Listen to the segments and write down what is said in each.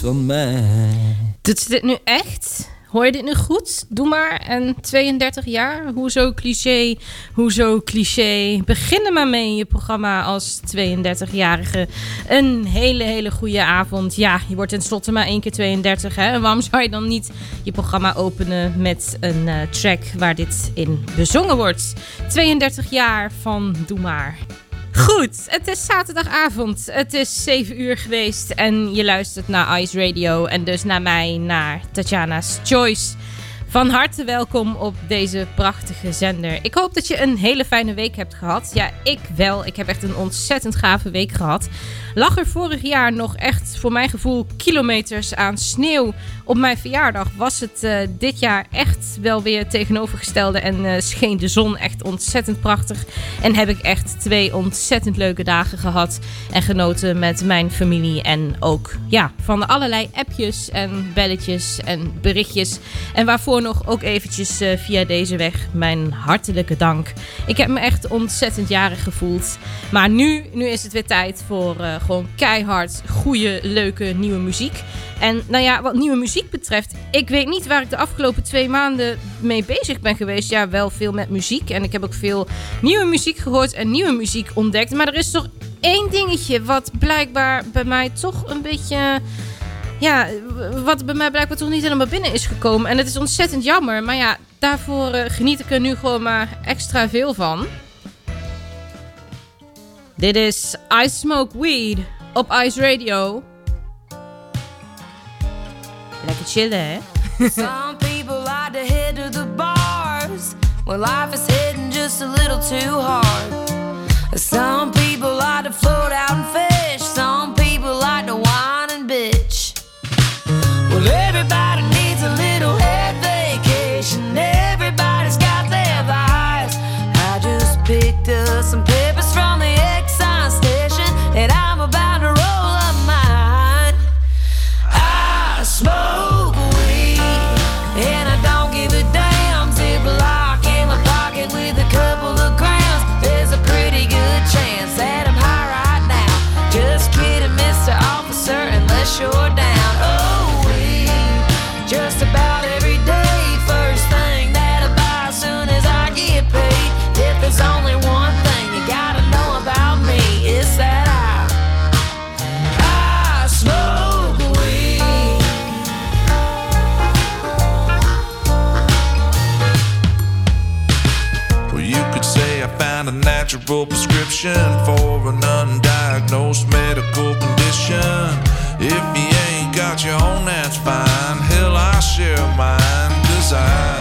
Van mij. Doet ze dit nu echt? Hoor je dit nu goed? Doe maar. En 32 jaar? Hoezo cliché? Hoezo cliché? Begin er maar mee in je programma als 32-jarige. Een hele, hele goede avond. Ja, je wordt tenslotte maar één keer 32. Hè? En waarom zou je dan niet je programma openen met een eh, track waar dit in bezongen wordt? 32 jaar van Doe maar. Goed, het is zaterdagavond. Het is 7 uur geweest en je luistert naar Ice Radio en dus naar mij, naar Tatjana's Choice. Van harte welkom op deze prachtige zender. Ik hoop dat je een hele fijne week hebt gehad. Ja, ik wel. Ik heb echt een ontzettend gave week gehad. Lag er vorig jaar nog echt, voor mijn gevoel, kilometers aan sneeuw op mijn verjaardag, was het eh, dit jaar echt wel weer tegenovergestelde en eh, scheen de zon echt ontzettend prachtig. En heb ik echt twee ontzettend leuke dagen gehad en genoten met mijn familie en ook ja, van allerlei appjes en belletjes en berichtjes. En waarvoor nog ook eventjes eh, via deze weg mijn hartelijke dank. Ik heb me echt ontzettend jarig gevoeld. Maar nu, nu is het weer tijd voor gewoon keihard goede, leuke nieuwe muziek. En nou ja, wat nieuwe muziek betreft, ik weet niet waar ik de afgelopen twee maanden mee bezig ben geweest. Ja, wel veel met muziek. En ik heb ook veel nieuwe muziek gehoord en nieuwe muziek ontdekt. Maar er is toch één dingetje wat blijkbaar bij mij toch een beetje ja, wat bij mij blijkbaar toch niet helemaal binnen is gekomen. En het is ontzettend jammer. Maar ja, daarvoor eh, geniet ik er nu gewoon maar extra veel van. Dit is I Smoke Weed op Ice Radio. Lekker chillen, hè? Some people like to head to the bars when life is hitting just a little too hard. Some people like to float out and fish. A prescription for an undiagnosed medical condition. If you ain't got your own, that's fine. Hell, I share mine, cause I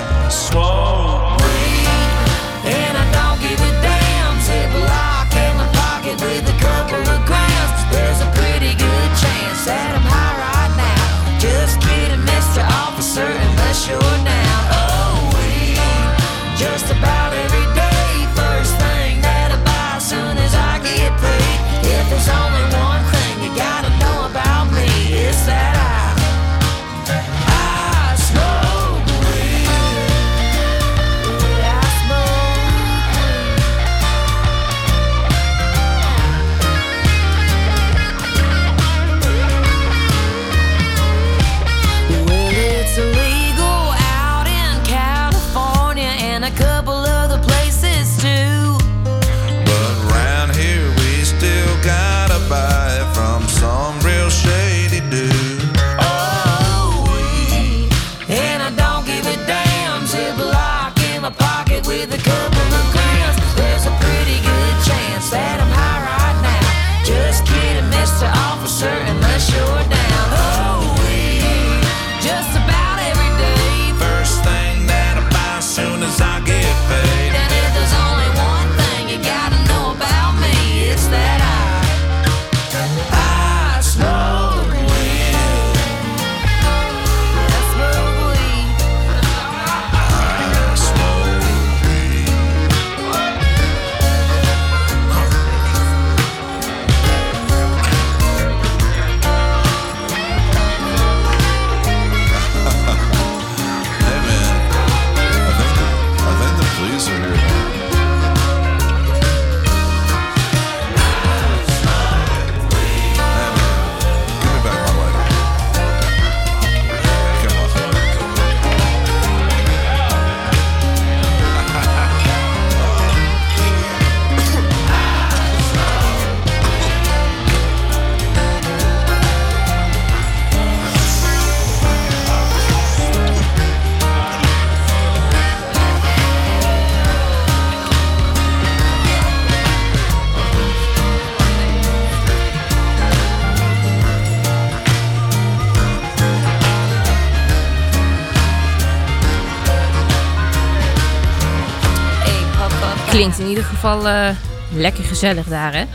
klinkt in ieder geval eh, lekker gezellig daar, hè?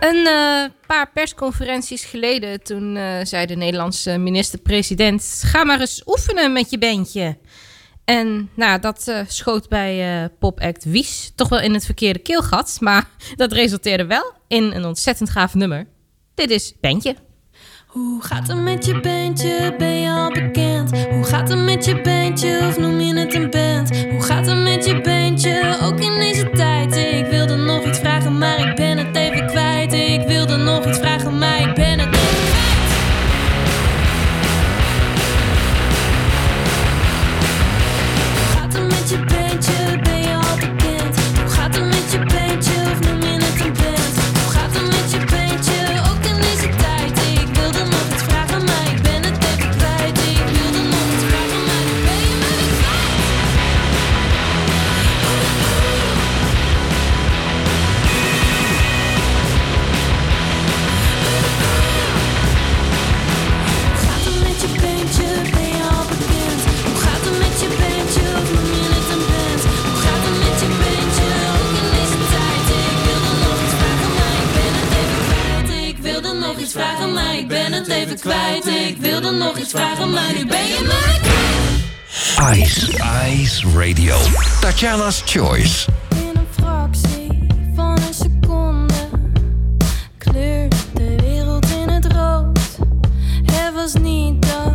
Een eh, paar persconferenties geleden, toen eh, zei de Nederlandse minister-president: Ga maar eens oefenen met je bandje. En nou, dat schoot bij uh, popact Wies toch wel in het verkeerde keelgat. Maar dat resulteerde wel in een ontzettend gaaf nummer. Dit is Bandje. Hoe gaat het met je bandje? Ben je al bekend? Hoe gaat het met je bandje? Of noem je het een band? Hoe gaat het met je bandje? Okay. Ik wilde nog iets vragen, maar nu ben je mijn kind! Ice Ice Radio Tatjana's Choice In een fractie van een seconde kleurde de wereld in het rood. Het was niet dood.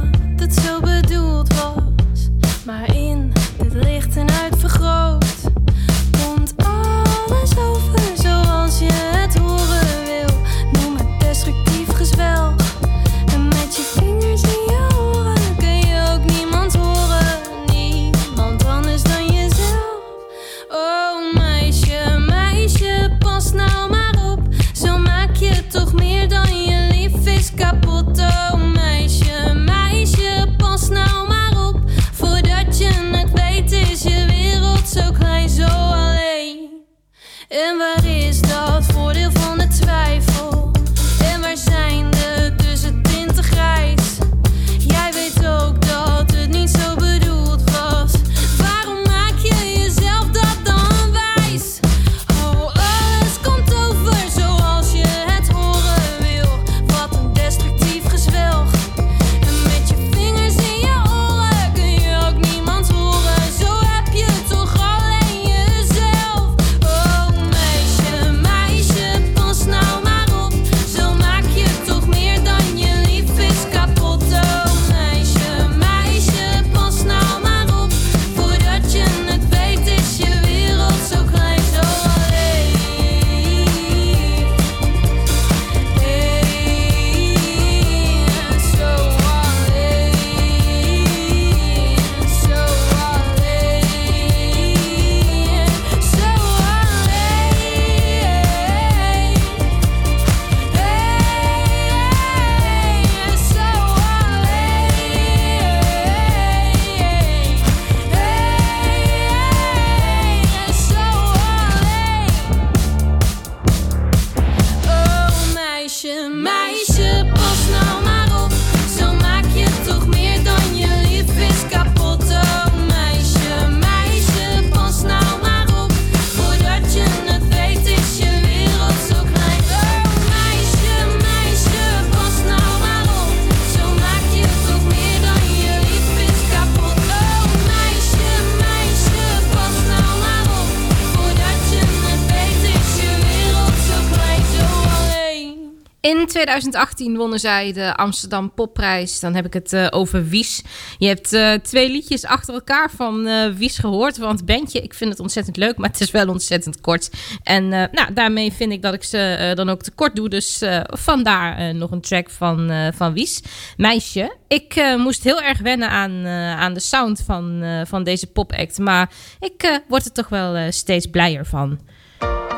2018 wonnen zij de Amsterdam Popprijs. Dan heb ik het eh, over Wies. Je hebt eh, twee liedjes achter elkaar van eh, Wies gehoord. Want bandje, ik vind het ontzettend leuk, maar het is wel ontzettend kort. En nou, daarmee vind ik dat ik ze dan ook tekort doe. Dus vandaar nog een track van, van Wies. Meisje. Ik moest heel erg wennen aan, aan de sound van, van deze popact. Maar ik word er toch wel steeds blijer van.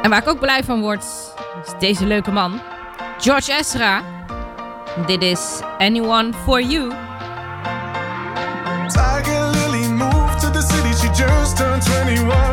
En waar ik ook blij van word, is deze leuke man. George Ezra. Dit is Anyone for You. Tiger Lily moved to the city, she just turned 21.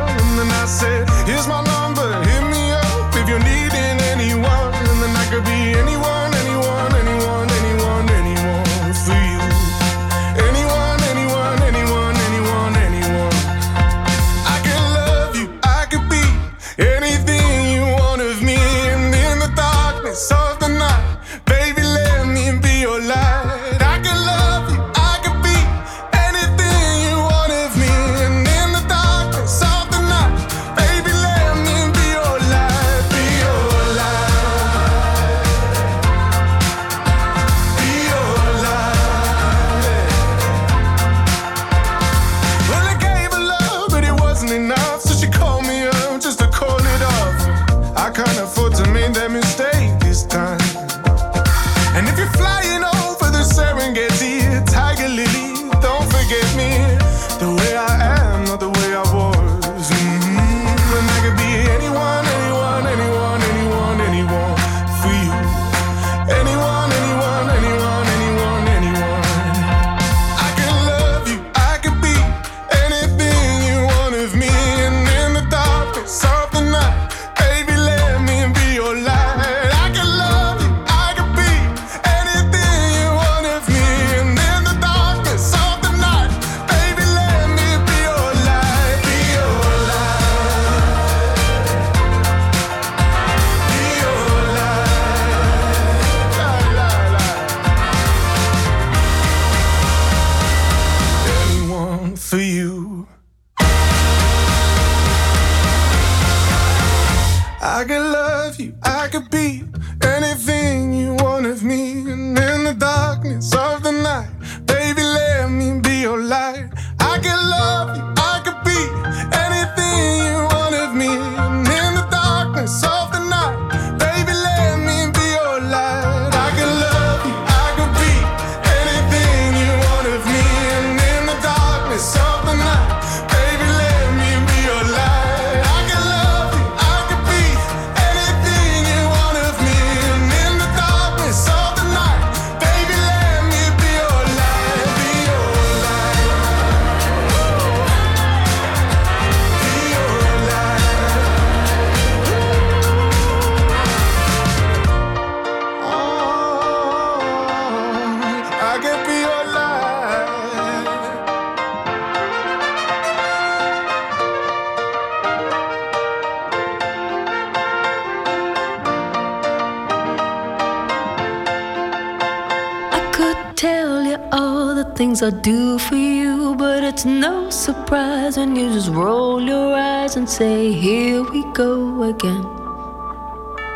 I do for you, but it's no surprise when you just roll your eyes and say, Here we go again.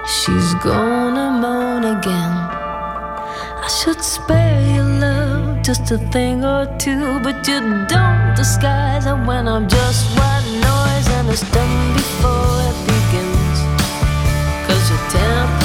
She's gonna moan again. I should spare you love, just a thing or two, but you don't disguise it when I'm just white noise and it's done before it begins. Cause you're temp-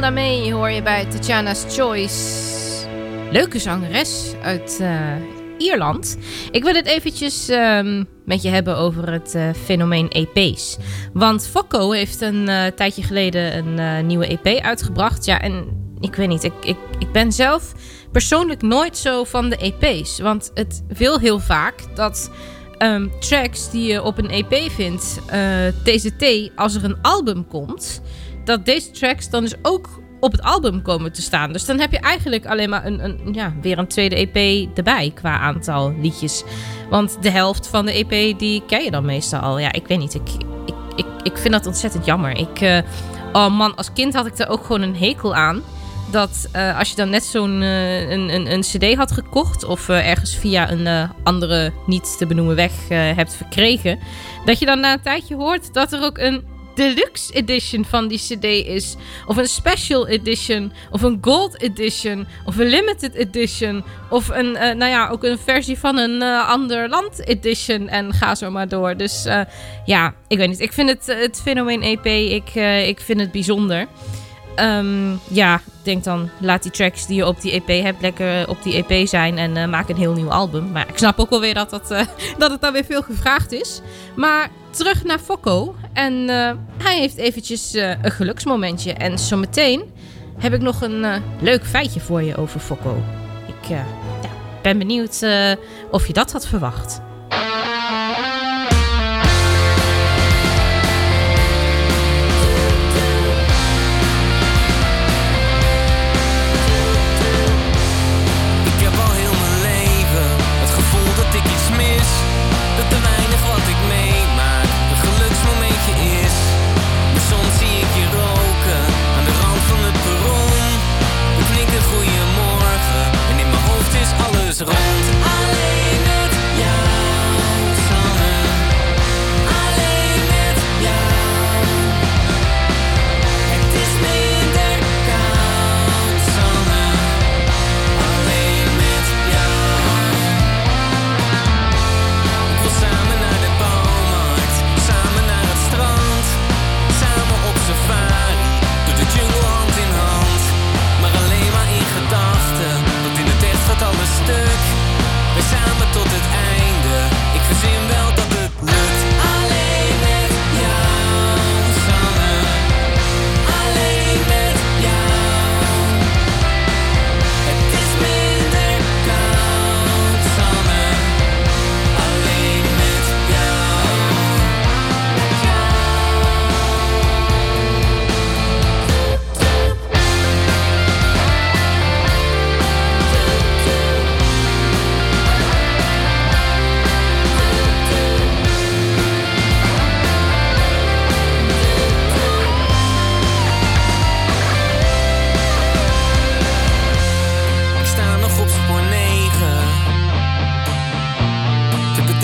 daarmee hoor je bij Tatjana's Choice. Leuke zangeres uit eh, Ierland. Ik wil het eventjes ehm, met je hebben over het eh, fenomeen EP's. Want Fokko heeft een eh, tijdje geleden een nieuwe EP uitgebracht. Ja, en ik weet niet, ik, ik, ik ben zelf persoonlijk nooit zo van de EP's. Want het wil heel vaak dat... Ehm, tracks die je op een EP vindt, TZT, als er een album komt, dat deze tracks dan dus ook op het album komen te staan. Dus dan heb je eigenlijk alleen maar een, een, ja, weer een tweede EP erbij qua aantal liedjes. Want de helft van de EP die ken je dan meestal al. Ja, ik weet niet. Ik, ik, ik, vind dat ontzettend jammer. Ik, eh, oh man, als kind had ik er ook gewoon een hekel aan. Dat eh, als je dan net zo'n eh, een, een, een CD had gekocht. of ergens via een andere niet te benoemen weg hebt verkregen. dat je dan na een tijdje hoort dat er ook een deluxe edition van die CD is. Of een special edition. Of een gold edition. Of een limited edition. Of een, eh, nou ja, ook een versie van een eh, ander land edition. En ga zo maar door. Dus eh, ja, ik weet niet. Ik vind het, het fenomeen EP, ik, ik vind het bijzonder. Ehm, ja, ik denk dan, laat die tracks die je op die EP hebt lekker op die EP zijn en eh, maak een heel nieuw album. Maar ik snap ook wel weer dat, dat, eh, dat het dan weer veel gevraagd is. Maar terug naar Fokko. En eh, hij heeft eventjes eh, een geluksmomentje. En zometeen heb ik nog een eh, leuk feitje voor je over Fokko. Ik eh, ja, ben benieuwd eh, of je dat had verwacht.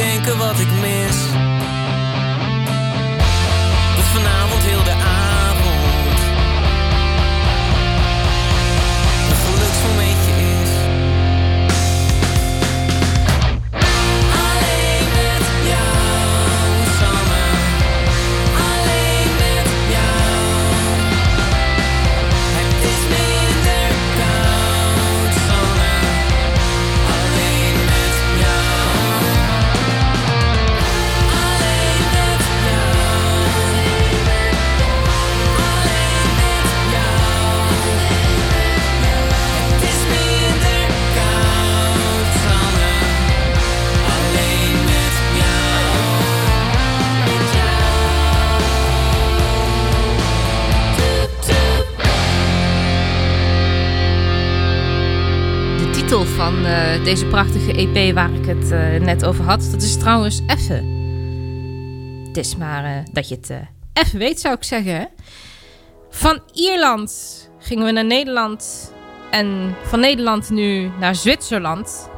Te bedenken wat ik mis eh, deze prachtige EP waar ik het eh, net over had, dat is trouwens Effe. Het is maar eh, dat je het even weet, zou ik zeggen. Van Ierland gingen we naar Nederland. En van Nederland nu naar Zwitserland.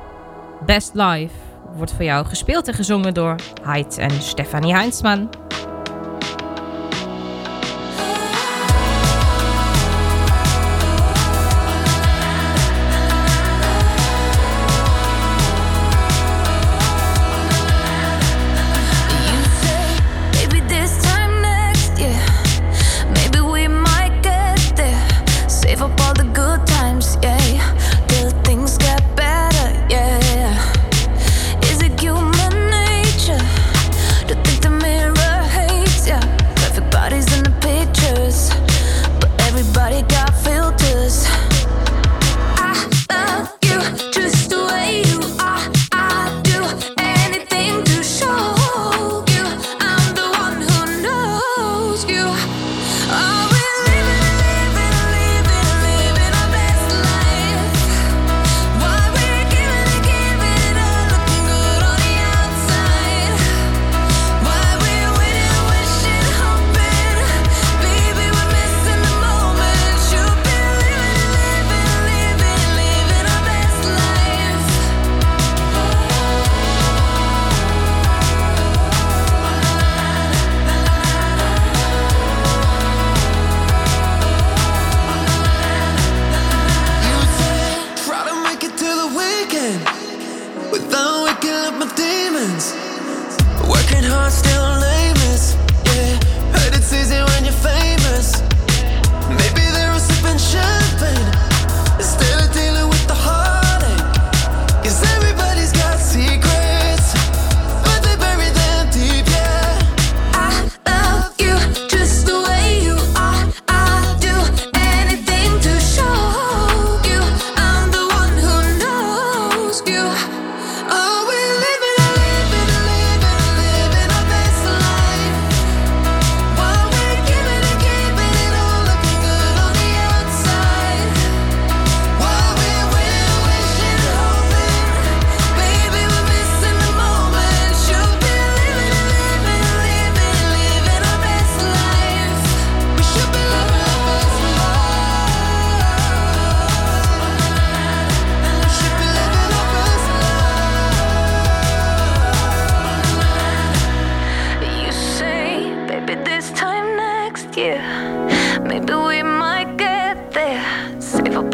Best Live wordt voor jou gespeeld en gezongen door Heid en Stefanie Heinsman.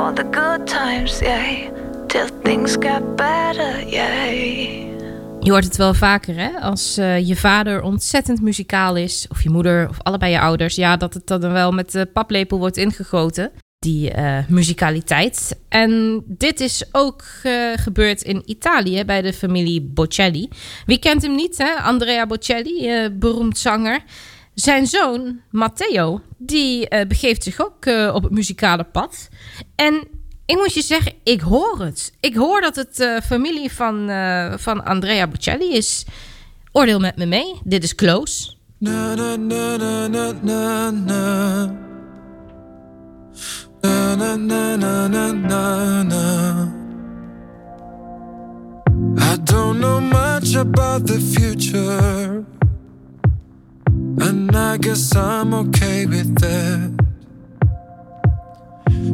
All the good times, yeah. Till things get better, yeah. Je hoort het wel vaker, hè? Als eh, je vader ontzettend muzikaal is, of je moeder, of allebei je ouders, ja, dat het dan wel met de paplepel wordt ingegoten, die eh, muzikaliteit. En dit is ook eh, gebeurd in Italië bij de familie Bocelli. Wie kent hem niet, hè? Andrea Bocelli, beroemd zanger. Zijn zoon, Matteo, die eh, begeeft zich ook eh, op het muzikale pad. En ik moet je zeggen, ik hoor het. Ik hoor dat het eh, familie van, van Andrea Bocelli is. Oordeel met me mee. Dit is Close. I don't know much about the future. And I guess I'm okay with that.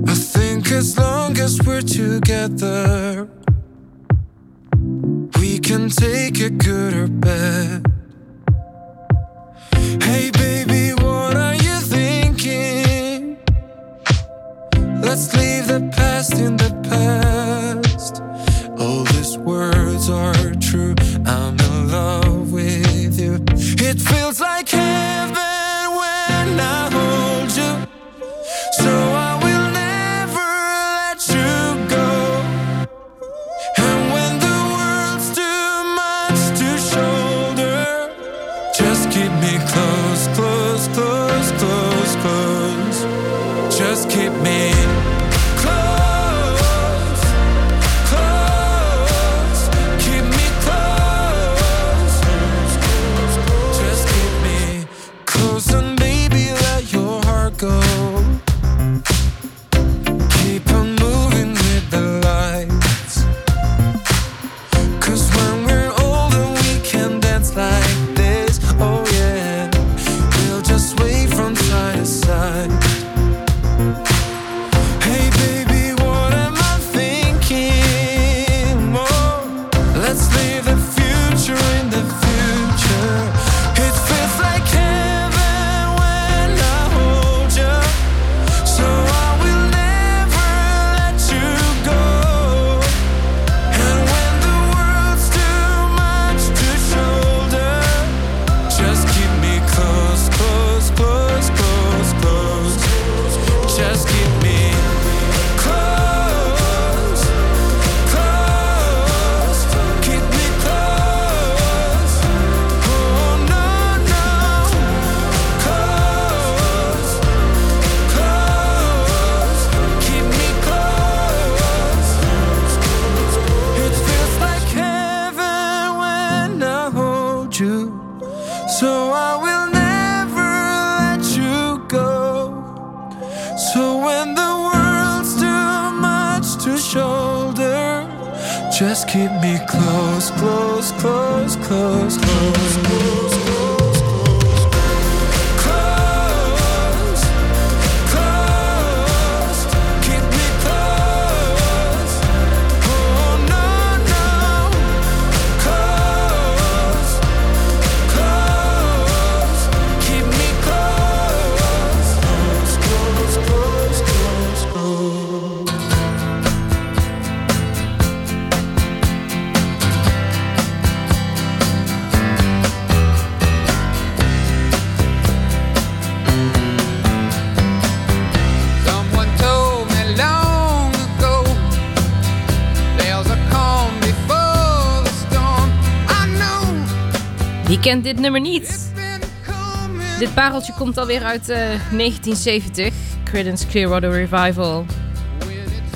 I think as long as we're together, we can take it good or bad. Hey baby, what are you thinking? Let's leave the past in the past. All these words are true. I'm in love with. It feels like heaven when I hold kent dit nummer niet? Dit pareltje komt alweer uit eh, 1970. Creedence Clearwater Revival.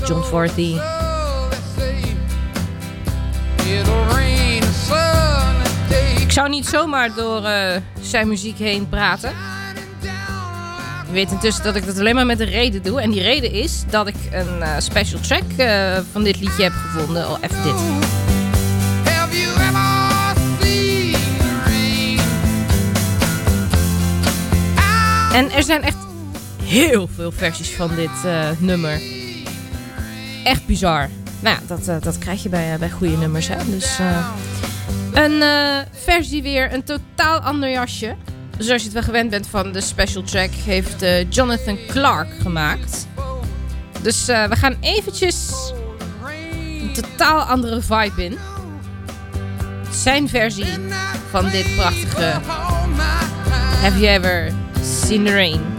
John day. Ik zou niet zomaar door eh, zijn muziek heen praten. Je weet intussen dat ik dat alleen maar met een reden doe. En die reden is dat ik een eh, special track eh, van dit liedje heb gevonden. Even dit. En er zijn echt heel veel versies van dit eh, nummer. Echt bizar. Nou ja, dat, eh, dat krijg je bij, eh, bij goede nummers. Hè? Dus, een versie weer, een totaal ander jasje. zoals je het wel gewend bent van de special track, heeft Jonathan Clark gemaakt. Dus we gaan eventjes een totaal andere vibe in. Zijn versie van dit prachtige Have You Ever Seen Rain?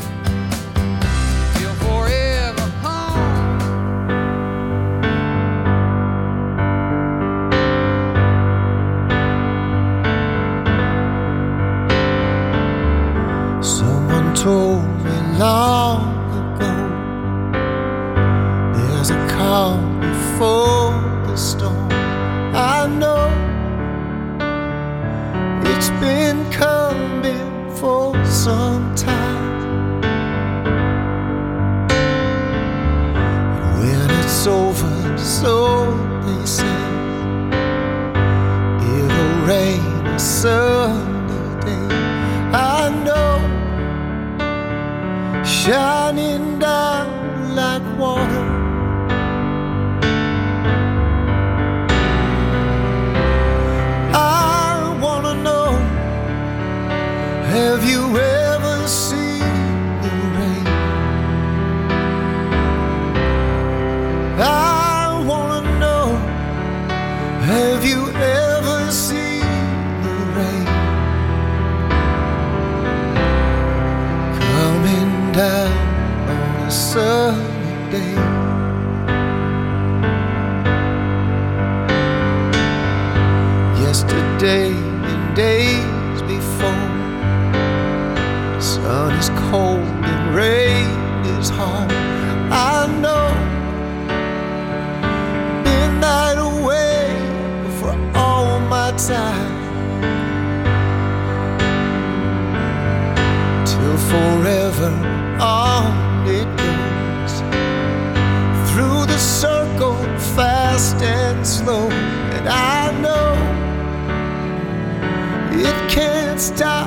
it's time.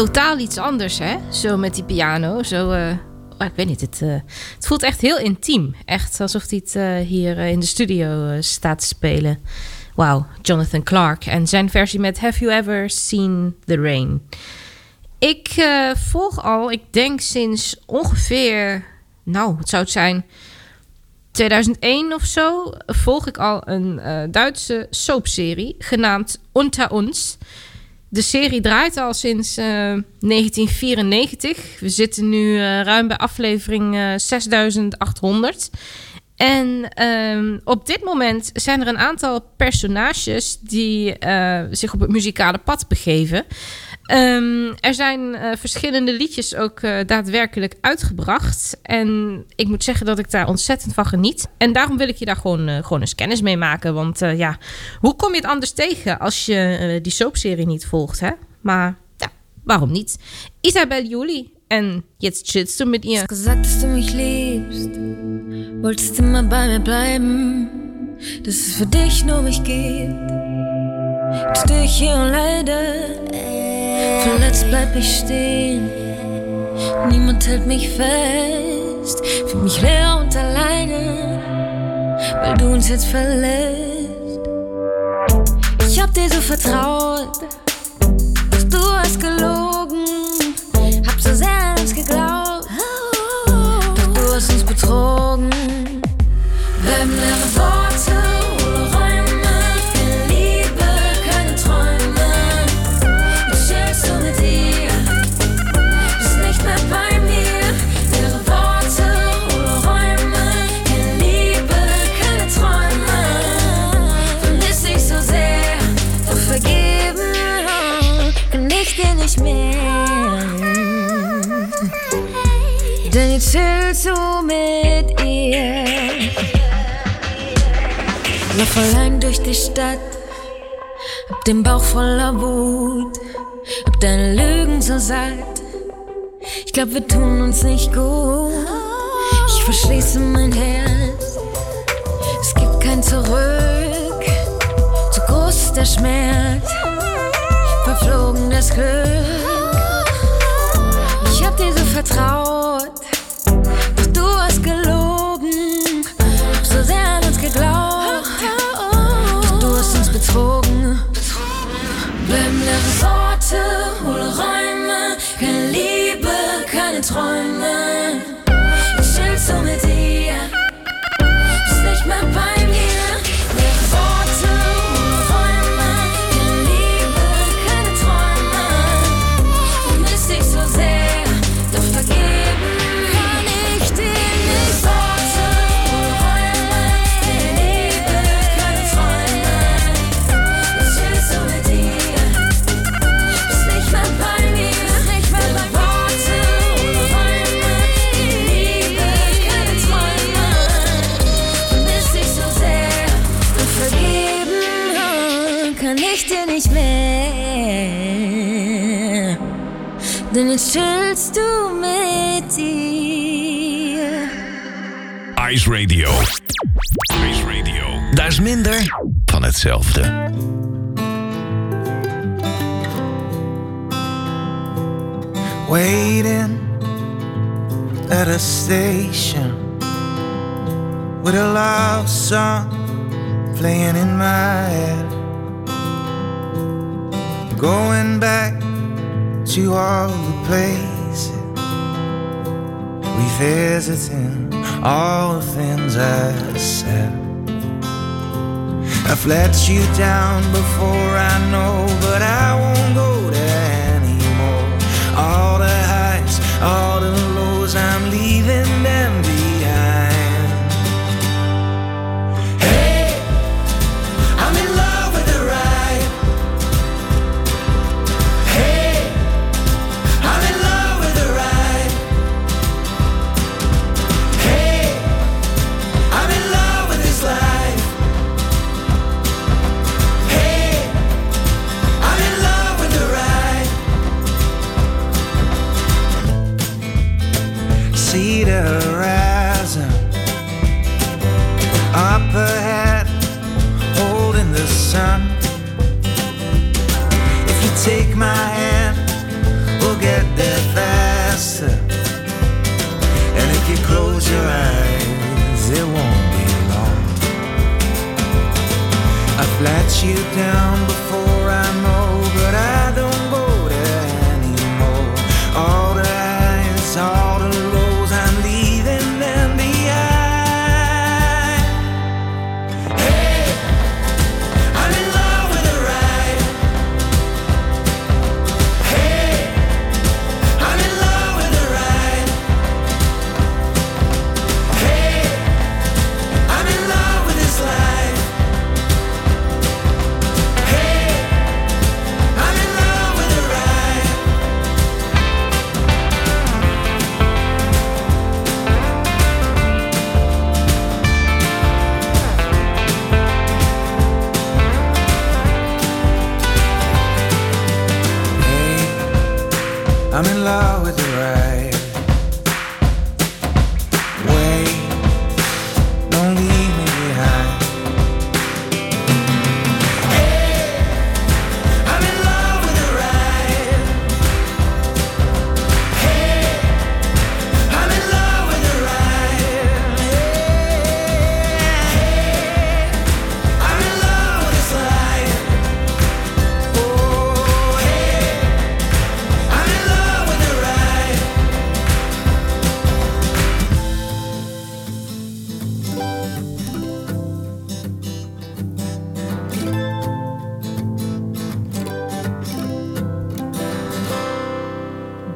Totaal iets anders, hè? Zo met die piano. Zo, eh, oh, ik weet niet, het, eh, het voelt echt heel intiem. Echt alsof hij het eh, hier in de studio staat te spelen. Wauw, Jonathan Clark. En zijn versie met Have You Ever Seen the Rain? Ik volg al, ik denk sinds ongeveer, nou, wat zou het zijn? 2001 of zo volg ik al een Duitse soapserie genaamd Unter uns. De serie draait al sinds eh, 1994. We zitten nu eh, ruim bij aflevering eh, 6800. En ehm, op dit moment zijn er een aantal personages die eh, zich op het muzikale pad begeven. Ehm, er zijn eh, verschillende liedjes ook eh, daadwerkelijk uitgebracht. En ik moet zeggen dat ik daar ontzettend van geniet. En daarom wil ik je daar gewoon, eh, gewoon eens kennis mee maken. Want ja, hoe kom je het anders tegen als je die soapserie niet volgt, hè? Maar ja, waarom niet? Isabel Juli en jetzt chillst du mit ihr. gesagt, dass du mich liebst. Wolltest immer bei mir bleiben. Dass es für dich nur mich gibt. Jetzt hier und. Verletzt bleib ich stehen. Niemand hält mich fest. Fühl mich leer und alleine. Weil du uns jetzt verlässt. Ich hab dir so vertraut. Doch du hast gelogen. Den Bauch voller Wut, hab deine Lügen so satt. Ich glaub, wir tun uns nicht gut. Ich verschließe mein Herz, es gibt kein Zurück. Zu groß ist der Schmerz, verflogen das Glück. Ich hab dir so vertraut, doch du hast gelogen. Kann ich dir nicht mehr. Denn jetzt chillst du mit ihr. Ice Radio. Ice Radio. Daar is minder van hetzelfde. waiting at a station with a love song playing in my head. Going back to all the places we visited, all the things I said. I've let you down before I know, but I won't go you down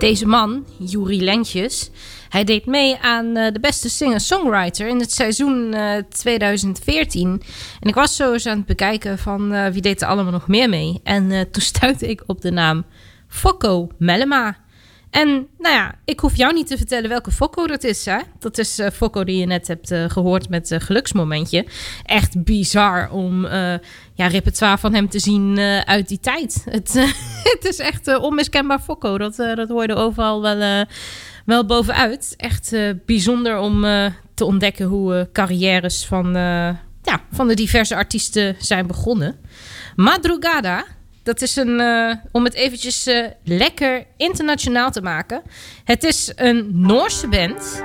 Deze man, Juri Lentjes, hij deed mee aan eh, de beste singer-songwriter in het seizoen eh, 2014. En ik was zo eens aan het bekijken van eh, wie deed er allemaal nog meer mee. En eh, toen stuitte ik op de naam Fokko Mellema. En nou ja, ik hoef jou niet te vertellen welke Fokko dat is. Hè? Dat is eh Fokko die je net hebt eh, gehoord met eh, Geluksmomentje. Echt bizar om ja, repertoire van hem te zien uit die tijd. Het, het is echt onmiskenbaar Fokko. Dat, dat hoor je er overal wel, wel bovenuit. Echt bijzonder om te ontdekken hoe carrières van, ja, van de diverse artiesten zijn begonnen. Madrugada, dat is een, eh, om het eventjes eh, lekker internationaal te maken. Het is een Noorse band.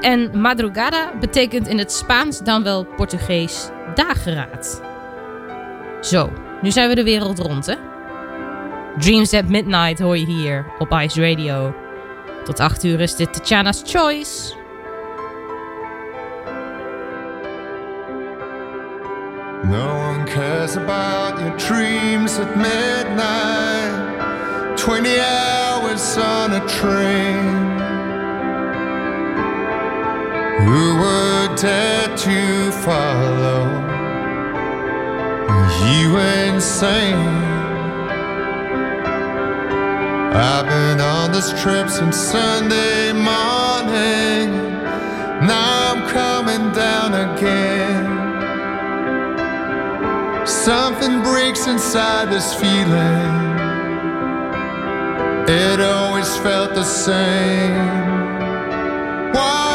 En madrugada betekent in het Spaans dan wel Portugees dageraad. Zo, nu zijn we de wereld rond, hè? Dreams at Midnight hoor je hier op Ice Radio. Tot 8 uur is dit Tatjana's Choice. No one cares about your dreams at midnight. 20 hours on a train. Who would dare to follow you insane? I've been on this trip since Sunday morning. Now I'm coming down again. Something breaks inside this feeling. It always felt the same. What's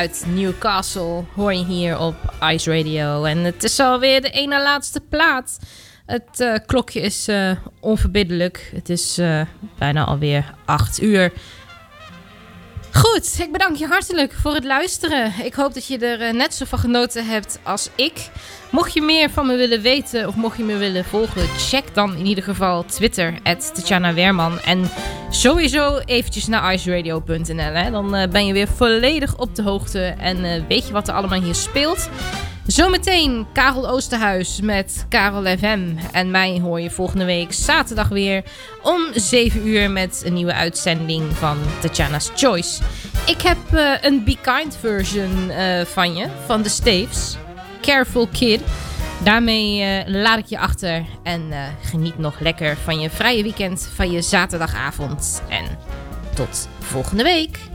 uit Newcastle hoor je hier op Ice Radio. En het is alweer de ene laatste plaat. Het eh, klokje is eh, onverbiddelijk. Het is eh, bijna alweer 8 uur. Goed, ik bedank je hartelijk voor het luisteren. Ik hoop dat je er eh, net zo van genoten hebt als ik. Mocht je meer van me willen weten of mocht je me willen volgen, check dan in ieder geval Twitter, Tatjana Weerman. En sowieso eventjes naar iceradio.nl. Dan eh, ben je weer volledig op de hoogte en eh, weet je wat er allemaal hier speelt. Zometeen Karel Oosterhuis met Karel FM. En mij hoor je volgende week zaterdag weer om 7 uur met een nieuwe uitzending van Tatjana's Choice. Ik heb eh, een Be Kind version eh, van je, van de Staves. Careful Kid. Daarmee eh, laat ik je achter en geniet nog lekker van je vrije weekend, van je zaterdagavond. En tot volgende week.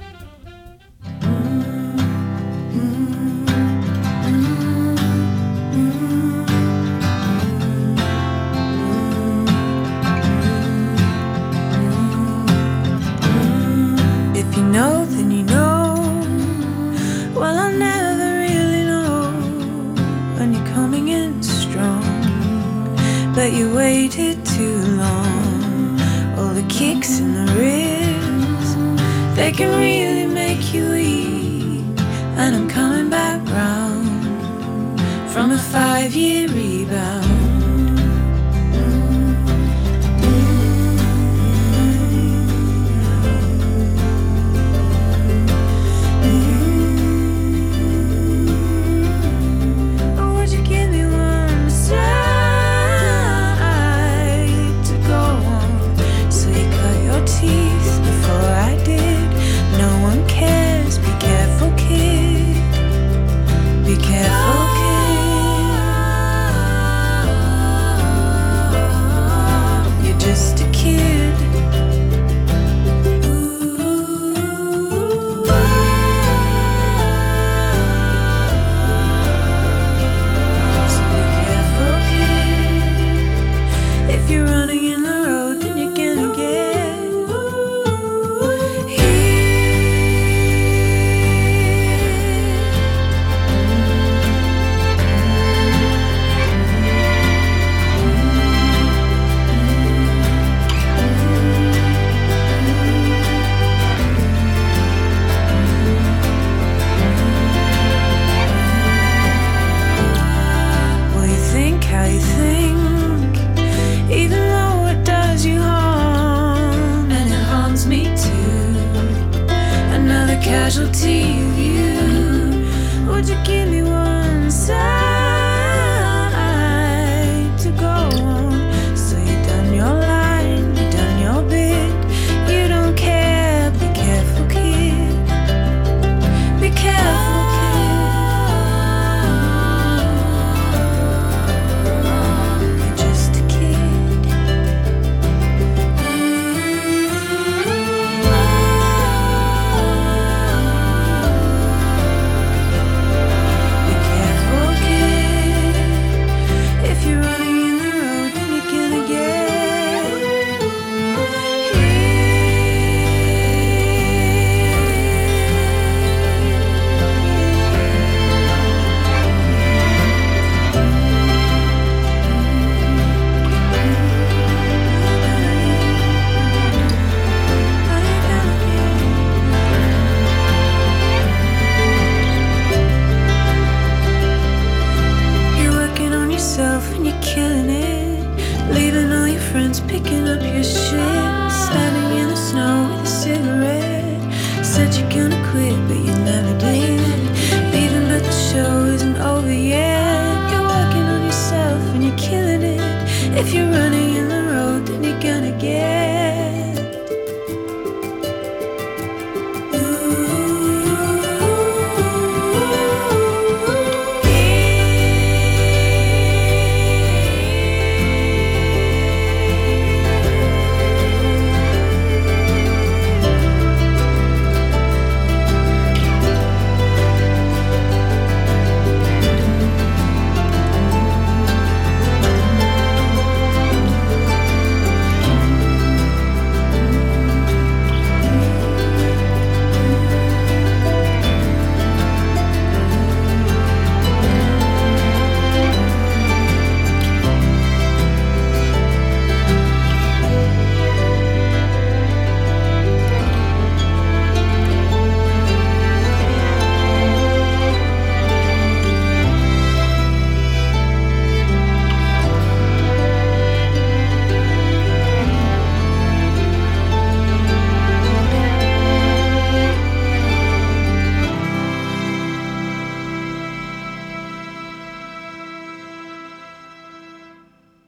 But you waited too long. All the kicks in the ribs, they can really make you weak. And I'm coming back round from a five year rebound.